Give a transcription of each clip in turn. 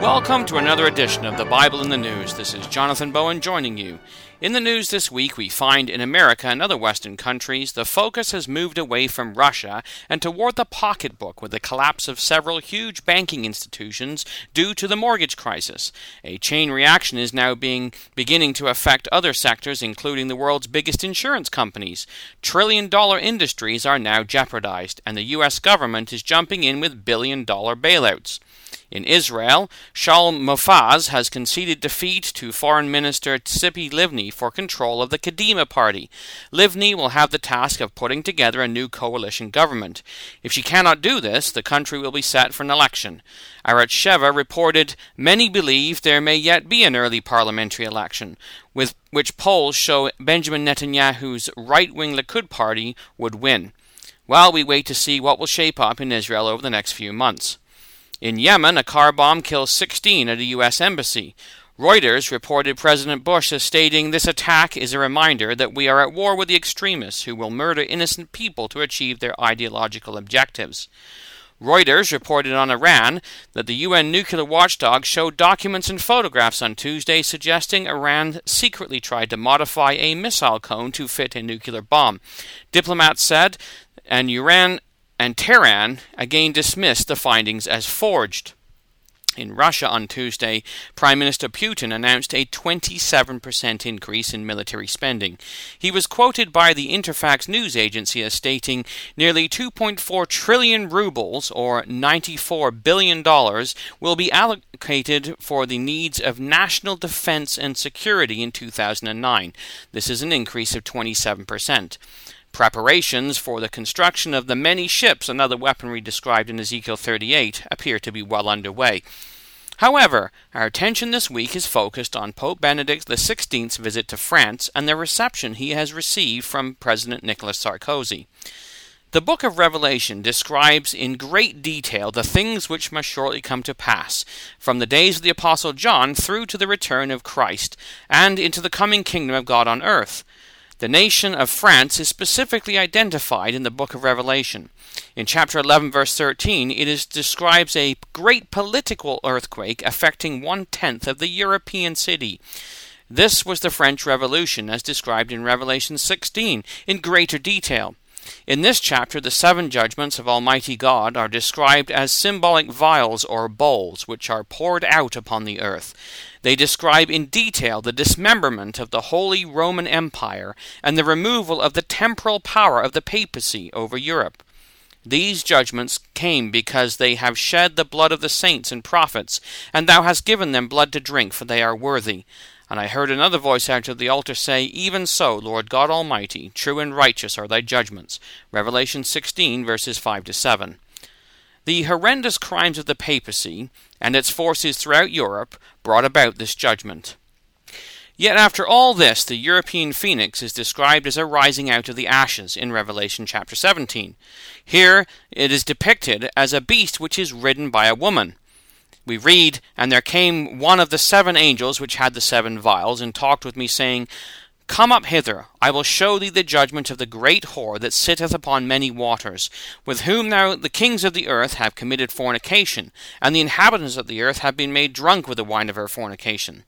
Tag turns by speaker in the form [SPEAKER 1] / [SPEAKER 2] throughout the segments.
[SPEAKER 1] Welcome to another edition of the Bible in the News. This is Jonathan Bowen joining you. In the news this week, we find in America and other Western countries the focus has moved away from Russia and toward the pocketbook with the collapse of several huge banking institutions due to the mortgage crisis. A chain reaction is now being beginning to affect other sectors, including the world's biggest insurance companies. Trillion dollar industries are now jeopardized, and the U.S. government is jumping in with billion dollar bailouts. In Israel, Shaul Mofaz has conceded defeat to Foreign Minister Tzipi Livni for control of the Kadima party. Livni will have the task of putting together a new coalition government. If she cannot do this, the country will be set for an election. Arutz Sheva reported many believe there may yet be an early parliamentary election, with which polls show Benjamin Netanyahu's right-wing Likud party would win. While we wait to see what will shape up in Israel over the next few months. In Yemen, a car bomb kills 16 at a U.S. embassy. Reuters reported President Bush as stating this attack is a reminder that we are at war with the extremists who will murder innocent people to achieve their ideological objectives. Reuters reported on Iran that the UN nuclear watchdog showed documents and photographs on Tuesday suggesting Iran secretly tried to modify a missile cone to fit a nuclear bomb. Diplomats said, and Iran and Tehran again dismissed the findings as forged. In Russia on Tuesday, Prime Minister Putin announced a 27% increase in military spending. He was quoted by the Interfax news agency as stating nearly 2.4 trillion rubles, or $94 billion, will be allocated for the needs of national defense and security in 2009. This is an increase of 27%. Preparations for the construction of the many ships and other weaponry described in Ezekiel 38 appear to be well underway. However, our attention this week is focused on Pope Benedict XVI's visit to France and the reception he has received from President Nicolas Sarkozy. The book of Revelation describes in great detail the things which must shortly come to pass, from the days of the Apostle John through to the return of Christ, and into the coming kingdom of God on earth. The nation of France is specifically identified in the book of Revelation. In chapter 11, verse 13, it is, describes a great political earthquake affecting one tenth of the European city. This was the French Revolution, as described in Revelation 16 in greater detail. In this chapter, the seven judgments of Almighty God are described as symbolic vials or bowls which are poured out upon the earth. They describe in detail the dismemberment of the Holy Roman Empire and the removal of the temporal power of the papacy over Europe. These judgments came because they have shed the blood of the saints and prophets, and thou hast given them blood to drink, for they are worthy. And I heard another voice out of the altar say, Even so, Lord God Almighty, true and righteous are thy judgments. Revelation 16, verses 5 to 7. The horrendous crimes of the papacy and its forces throughout Europe brought about this judgment. Yet after all this, the European phoenix is described as arising out of the ashes in Revelation chapter 17. Here it is depicted as a beast which is ridden by a woman. We read, And there came one of the seven angels which had the seven vials, and talked with me, saying, Come up hither, I will show thee the judgment of the great whore that sitteth upon many waters, with whom now the kings of the earth have committed fornication, and the inhabitants of the earth have been made drunk with the wine of her fornication.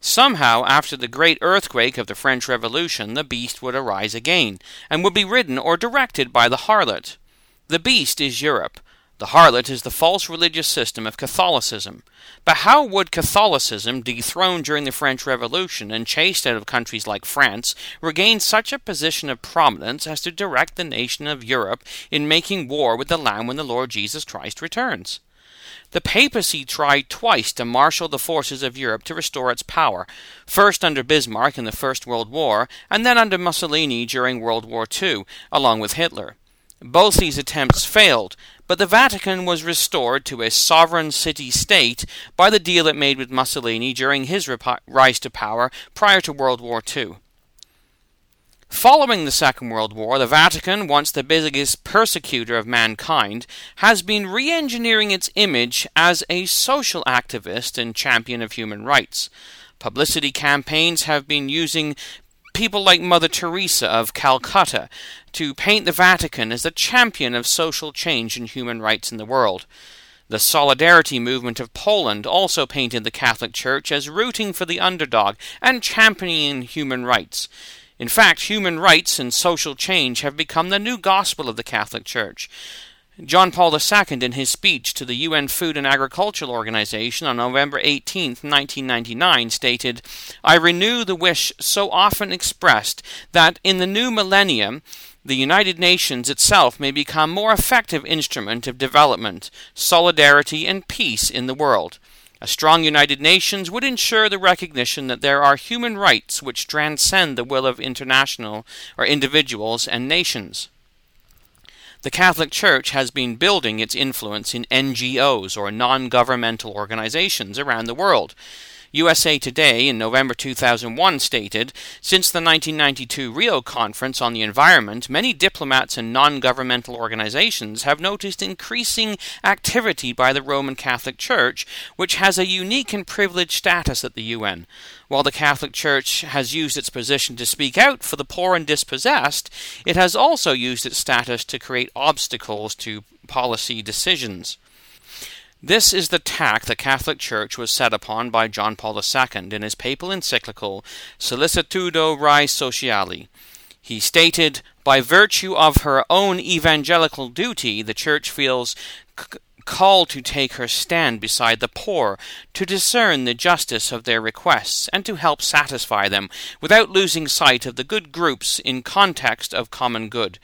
[SPEAKER 1] Somehow, after the great earthquake of the French Revolution, the beast would arise again, and would be ridden or directed by the harlot. The beast is Europe, the harlot is the false religious system of Catholicism. But how would Catholicism, dethroned during the French Revolution and chased out of countries like France, regain such a position of prominence as to direct the nation of Europe in making war with the Lamb when the Lord Jesus Christ returns? The papacy tried twice to marshal the forces of Europe to restore its power, first under Bismarck in the First World War, and then under Mussolini during World War II, along with Hitler. Both these attempts failed, but the Vatican was restored to a sovereign city state by the deal it made with Mussolini during his rise to power prior to World War II. Following the Second World War, the Vatican, once the biggest persecutor of mankind, has been re engineering its image as a social activist and champion of human rights. Publicity campaigns have been using people like Mother Teresa of Calcutta to paint the Vatican as the champion of social change and human rights in the world. The Solidarity movement of Poland also painted the Catholic Church as rooting for the underdog and championing human rights. In fact, human rights and social change have become the new gospel of the Catholic Church. John Paul II, in his speech to the UN Food and Agricultural Organization on November 18, 1999, stated, I renew the wish so often expressed that in the new millennium, the United Nations itself may become more effective instrument of development, solidarity, and peace in the world. A strong United Nations would ensure the recognition that there are human rights which transcend the will of international or individuals and nations. The Catholic Church has been building its influence in NGOs or non governmental organizations around the world. USA Today in November 2001 stated Since the 1992 Rio Conference on the Environment, many diplomats and non governmental organizations have noticed increasing activity by the Roman Catholic Church, which has a unique and privileged status at the UN. While the Catholic Church has used its position to speak out for the poor and dispossessed, it has also used its status to create obstacles to policy decisions. This is the tack the Catholic Church was set upon by John Paul II in his papal encyclical Sollicitudo Rei Sociali. He stated, By virtue of her own evangelical duty, the Church feels c- called to take her stand beside the poor, to discern the justice of their requests, and to help satisfy them, without losing sight of the good groups in context of common good.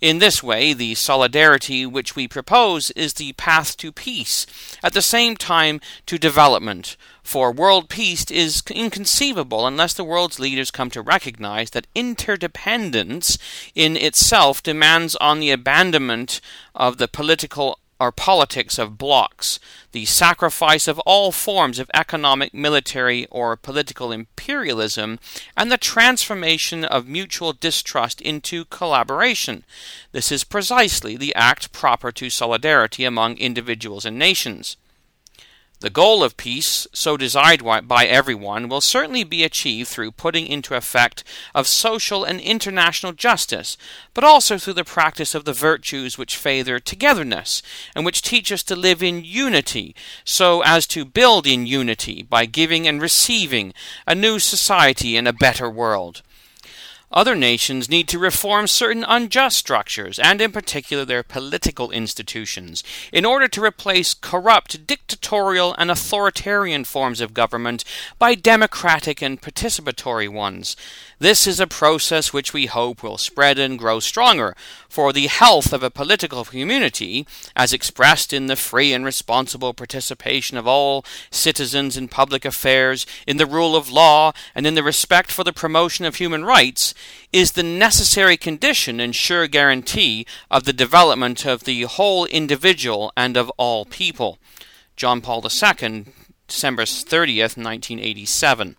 [SPEAKER 1] In this way, the solidarity which we propose is the path to peace, at the same time to development, for world peace is inconceivable unless the world's leaders come to recognize that interdependence in itself demands on the abandonment of the political or politics of blocs, the sacrifice of all forms of economic, military, or political imperialism, and the transformation of mutual distrust into collaboration. This is precisely the act proper to solidarity among individuals and nations. The goal of peace, so desired by everyone, will certainly be achieved through putting into effect of social and international justice, but also through the practice of the virtues which favour togetherness, and which teach us to live in unity, so as to build in unity by giving and receiving a new society and a better world. Other nations need to reform certain unjust structures, and in particular their political institutions, in order to replace corrupt, dictatorial, and authoritarian forms of government by democratic and participatory ones. This is a process which we hope will spread and grow stronger, for the health of a political community, as expressed in the free and responsible participation of all citizens in public affairs, in the rule of law, and in the respect for the promotion of human rights, is the necessary condition and sure guarantee of the development of the whole individual and of all people. John Paul II, December 30th, 1987.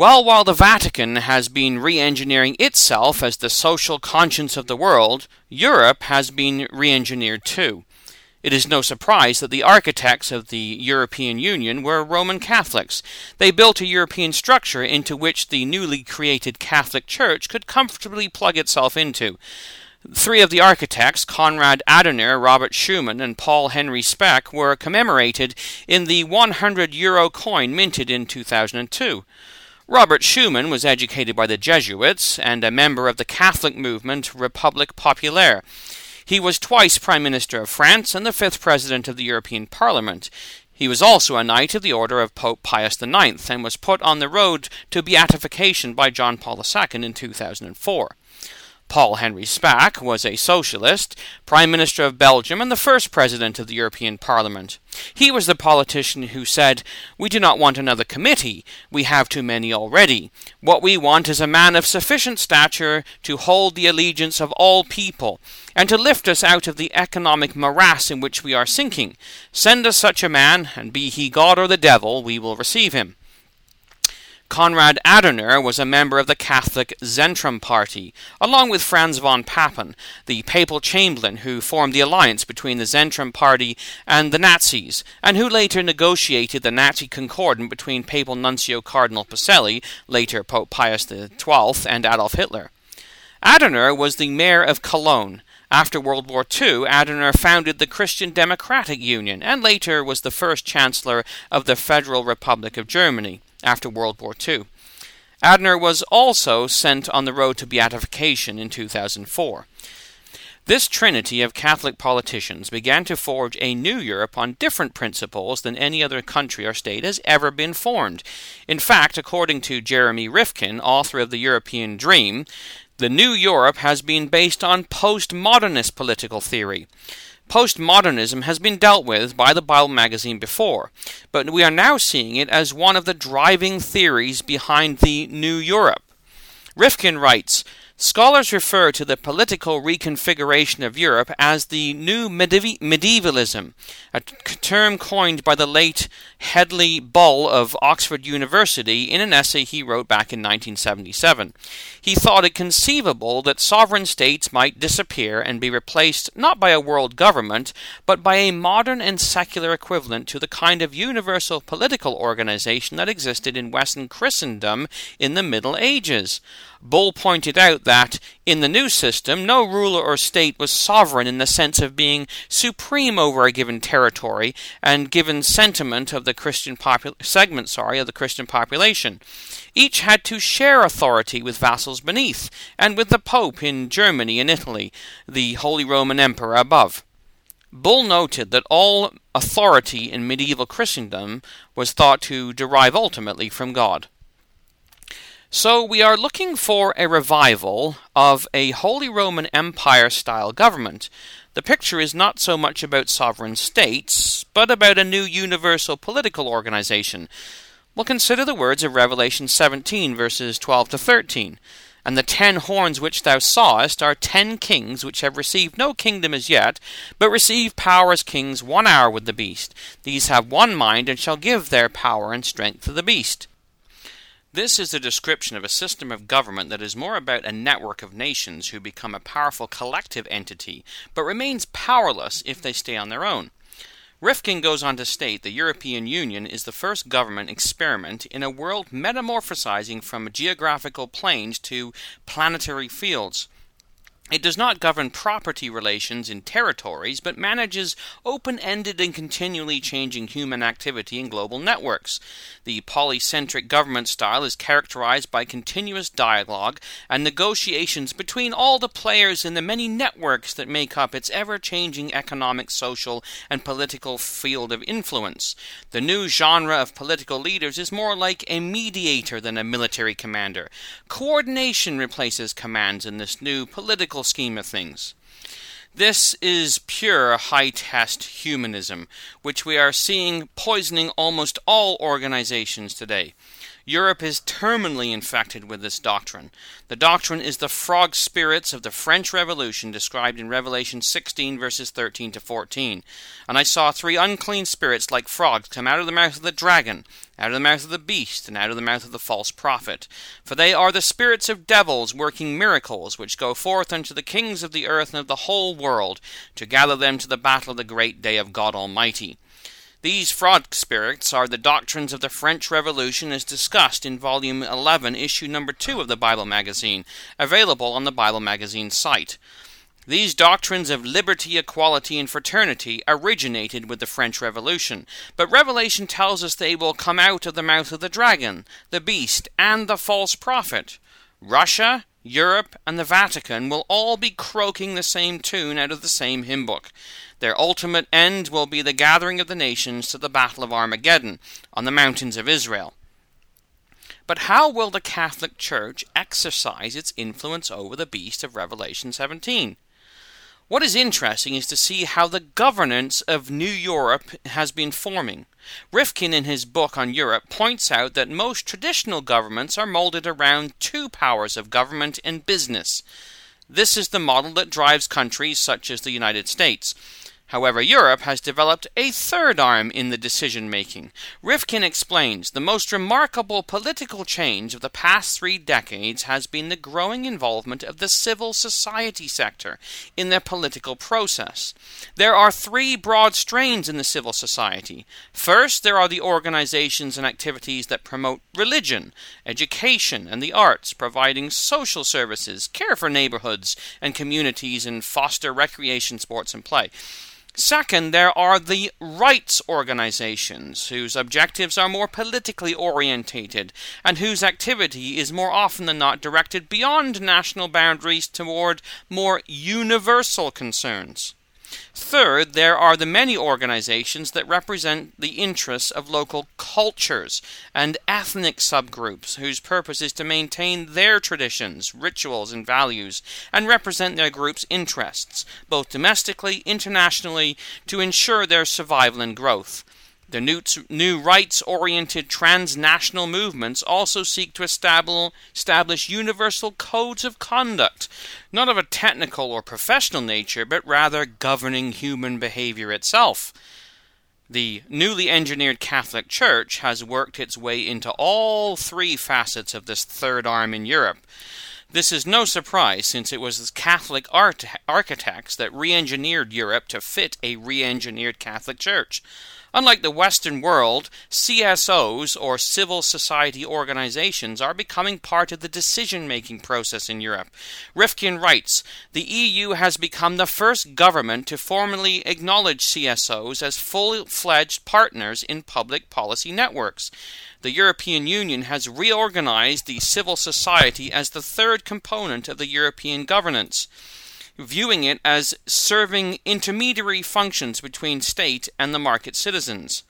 [SPEAKER 1] Well, while the Vatican has been re engineering itself as the social conscience of the world, Europe has been re engineered too. It is no surprise that the architects of the European Union were Roman Catholics. They built a European structure into which the newly created Catholic Church could comfortably plug itself into. Three of the architects, Konrad Adenauer, Robert Schuman, and Paul Henry Spaak, were commemorated in the 100 euro coin minted in 2002. Robert Schuman was educated by the Jesuits and a member of the Catholic movement Republique Populaire. He was twice Prime Minister of France and the fifth President of the European Parliament. He was also a Knight of the Order of Pope Pius IX and was put on the road to beatification by John Paul II in 2004. Paul Henry Spaak was a socialist, Prime Minister of Belgium, and the first President of the European Parliament. He was the politician who said, We do not want another committee, we have too many already. What we want is a man of sufficient stature to hold the allegiance of all people, and to lift us out of the economic morass in which we are sinking. Send us such a man, and be he God or the devil, we will receive him. Konrad Adenauer was a member of the Catholic Zentrum Party, along with Franz von Papen, the papal chamberlain who formed the alliance between the Zentrum Party and the Nazis, and who later negotiated the Nazi concordat between Papal Nuncio Cardinal Pacelli, later Pope Pius XII, and Adolf Hitler. Adenauer was the mayor of Cologne, After World War II, Adenauer founded the Christian Democratic Union and later was the first Chancellor of the Federal Republic of Germany after World War II. Adenauer was also sent on the road to beatification in 2004. This trinity of Catholic politicians began to forge a new Europe on different principles than any other country or state has ever been formed. In fact, according to Jeremy Rifkin, author of The European Dream, the new Europe has been based on postmodernist political theory. Postmodernism has been dealt with by the Bible magazine before, but we are now seeing it as one of the driving theories behind the New Europe. Rifkin writes Scholars refer to the political reconfiguration of Europe as the new medievalism, a term coined by the late Hedley Bull of Oxford University in an essay he wrote back in 1977. He thought it conceivable that sovereign states might disappear and be replaced not by a world government, but by a modern and secular equivalent to the kind of universal political organization that existed in Western Christendom in the Middle Ages. Bull pointed out that, in the new system, no ruler or state was sovereign in the sense of being supreme over a given territory and given sentiment of the Christian popul- segment, sorry, of the Christian population. Each had to share authority with vassals beneath, and with the Pope in Germany and Italy, the Holy Roman Emperor above. Bull noted that all authority in medieval Christendom was thought to derive ultimately from God. So we are looking for a revival of a Holy Roman Empire style government. The picture is not so much about sovereign states, but about a new universal political organization. We'll consider the words of Revelation 17, verses 12 to 13. And the ten horns which thou sawest are ten kings which have received no kingdom as yet, but receive power as kings one hour with the beast. These have one mind, and shall give their power and strength to the beast. This is a description of a system of government that is more about a network of nations who become a powerful collective entity, but remains powerless if they stay on their own. Rifkin goes on to state the European Union is the first government experiment in a world metamorphosizing from geographical planes to planetary fields. It does not govern property relations in territories, but manages open ended and continually changing human activity in global networks. The polycentric government style is characterized by continuous dialogue and negotiations between all the players in the many networks that make up its ever changing economic, social, and political field of influence. The new genre of political leaders is more like a mediator than a military commander. Coordination replaces commands in this new political scheme of things. This is pure high test humanism, which we are seeing poisoning almost all organizations today. Europe is terminally infected with this doctrine. The doctrine is the frog spirits of the French Revolution described in Revelation 16, verses 13 to 14. And I saw three unclean spirits like frogs come out of the mouth of the dragon, out of the mouth of the beast, and out of the mouth of the false prophet. For they are the spirits of devils working miracles, which go forth unto the kings of the earth and of the whole world, to gather them to the battle of the great day of God Almighty. These fraud spirits are the doctrines of the French Revolution as discussed in Volume 11, Issue Number 2 of the Bible Magazine, available on the Bible Magazine site. These doctrines of liberty, equality, and fraternity originated with the French Revolution, but Revelation tells us they will come out of the mouth of the dragon, the beast, and the false prophet. Russia, Europe, and the Vatican will all be croaking the same tune out of the same hymn book. Their ultimate end will be the gathering of the nations to the battle of Armageddon on the mountains of Israel. But how will the Catholic Church exercise its influence over the beast of Revelation 17? What is interesting is to see how the governance of New Europe has been forming. Rifkin, in his book on Europe, points out that most traditional governments are molded around two powers of government and business. This is the model that drives countries such as the United States. However, Europe has developed a third arm in the decision making. Rifkin explains the most remarkable political change of the past three decades has been the growing involvement of the civil society sector in the political process. There are three broad strains in the civil society. First, there are the organizations and activities that promote religion, education, and the arts, providing social services, care for neighborhoods and communities, and foster recreation, sports, and play. Second, there are the rights organizations, whose objectives are more politically orientated and whose activity is more often than not directed beyond national boundaries toward more universal concerns. Third, there are the many organizations that represent the interests of local cultures and ethnic subgroups whose purpose is to maintain their traditions, rituals, and values and represent their group's interests, both domestically, internationally, to ensure their survival and growth. The new, new rights oriented transnational movements also seek to establish universal codes of conduct, not of a technical or professional nature, but rather governing human behavior itself. The newly engineered Catholic Church has worked its way into all three facets of this third arm in Europe. This is no surprise, since it was the Catholic art- architects that re engineered Europe to fit a re engineered Catholic Church. Unlike the Western world, CSOs, or civil society organizations, are becoming part of the decision making process in Europe. Rifkin writes The EU has become the first government to formally acknowledge CSOs as full fledged partners in public policy networks. The European Union has reorganized the civil society as the third component of the European governance viewing it as serving intermediary functions between state and the market citizens.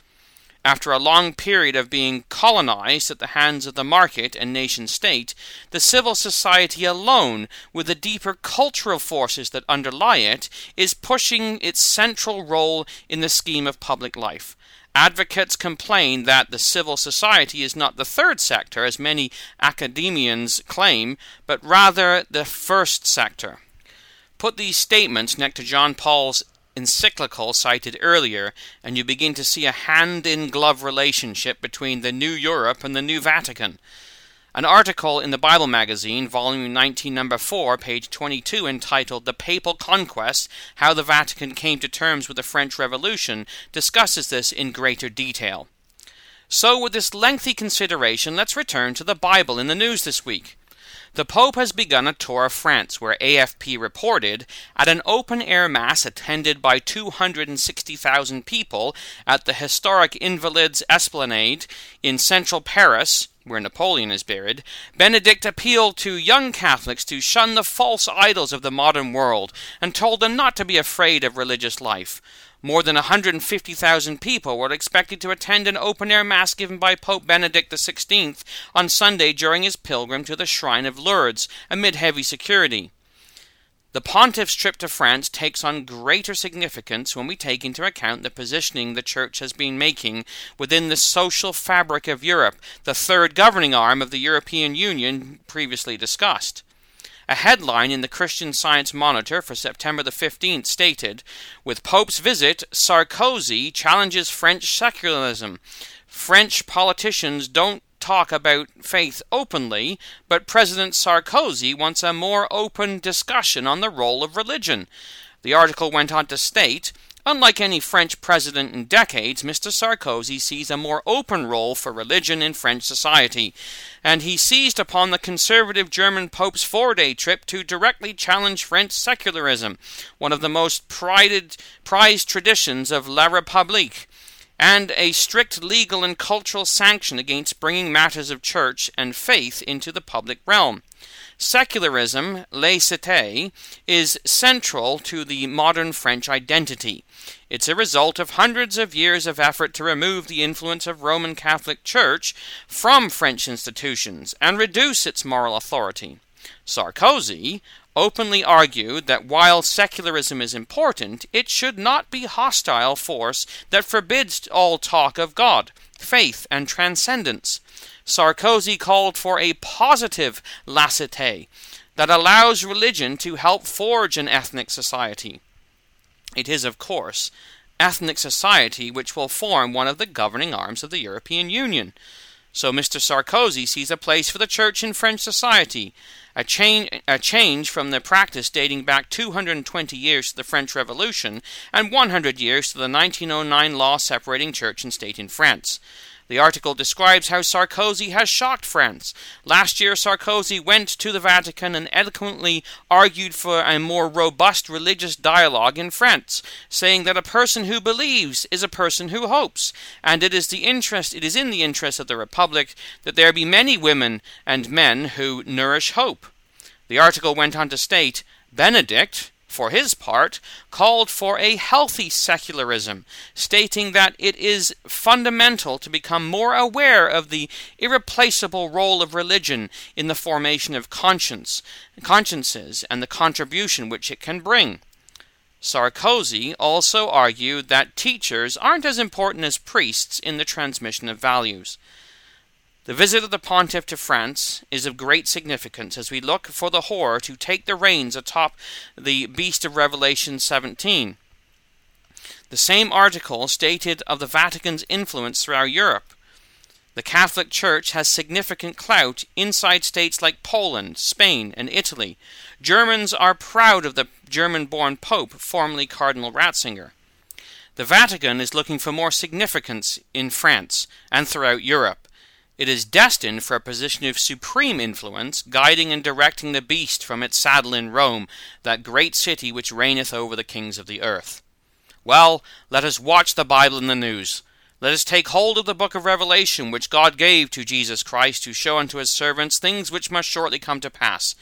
[SPEAKER 1] After a long period of being colonized at the hands of the market and nation state, the civil society alone, with the deeper cultural forces that underlie it, is pushing its central role in the scheme of public life. Advocates complain that the civil society is not the third sector, as many academians claim, but rather the first sector. Put these statements next to John Paul's encyclical cited earlier, and you begin to see a hand in glove relationship between the New Europe and the New Vatican. An article in the Bible Magazine, volume 19, number 4, page 22, entitled The Papal Conquest How the Vatican Came to Terms with the French Revolution, discusses this in greater detail. So, with this lengthy consideration, let's return to the Bible in the news this week. The Pope has begun a tour of France, where AFP reported, at an open air mass attended by 260,000 people at the historic Invalides Esplanade in central Paris, where Napoleon is buried, Benedict appealed to young Catholics to shun the false idols of the modern world and told them not to be afraid of religious life. More than 150,000 people were expected to attend an open air mass given by Pope Benedict XVI on Sunday during his pilgrim to the Shrine of Lourdes amid heavy security. The pontiff's trip to France takes on greater significance when we take into account the positioning the Church has been making within the social fabric of Europe, the third governing arm of the European Union previously discussed. A headline in the Christian Science Monitor for September the 15th stated With Pope's visit, Sarkozy challenges French secularism. French politicians don't talk about faith openly, but President Sarkozy wants a more open discussion on the role of religion. The article went on to state Unlike any French president in decades, Mr. Sarkozy sees a more open role for religion in French society, and he seized upon the conservative German Pope's four day trip to directly challenge French secularism, one of the most prided, prized traditions of La République and a strict legal and cultural sanction against bringing matters of church and faith into the public realm. Secularism, laïcité, is central to the modern French identity. It's a result of hundreds of years of effort to remove the influence of Roman Catholic Church from French institutions and reduce its moral authority. Sarkozy openly argued that while secularism is important, it should not be hostile force that forbids all talk of God, faith, and transcendence. Sarkozy called for a positive laicite that allows religion to help forge an ethnic society. It is, of course, ethnic society which will form one of the governing arms of the European Union. So Mr. Sarkozy sees a place for the church in French society, a change, a change from the practice dating back 220 years to the French Revolution and 100 years to the 1909 law separating church and state in France. The article describes how Sarkozy has shocked France. Last year, Sarkozy went to the Vatican and eloquently argued for a more robust religious dialogue in France, saying that a person who believes is a person who hopes, and it is the interest it is in the interest of the Republic that there be many women and men who nourish hope. The article went on to state Benedict, for his part, called for a healthy secularism, stating that it is fundamental to become more aware of the irreplaceable role of religion in the formation of conscience, consciences and the contribution which it can bring. Sarkozy also argued that teachers aren't as important as priests in the transmission of values. The visit of the pontiff to France is of great significance as we look for the whore to take the reins atop the beast of Revelation 17. The same article stated of the Vatican's influence throughout Europe. The Catholic Church has significant clout inside states like Poland, Spain, and Italy. Germans are proud of the German born Pope, formerly Cardinal Ratzinger. The Vatican is looking for more significance in France and throughout Europe. It is destined for a position of supreme influence, guiding and directing the beast from its saddle in Rome, that great city which reigneth over the kings of the earth. Well, let us watch the Bible in the news. Let us take hold of the book of Revelation, which God gave to Jesus Christ to show unto his servants things which must shortly come to pass.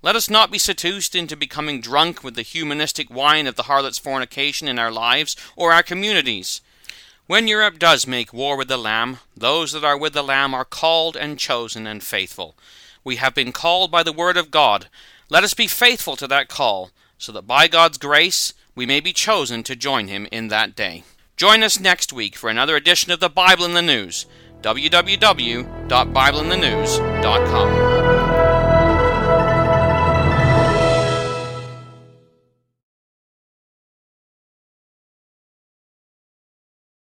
[SPEAKER 1] Let us not be seduced into becoming drunk with the humanistic wine of the harlot's fornication in our lives or our communities. When Europe does make war with the Lamb, those that are with the Lamb are called and chosen and faithful. We have been called by the Word of God. Let us be faithful to that call, so that by God's grace we may be chosen to join Him in that day. Join us next week for another edition of the Bible in the News. www.bibleinthenews.com.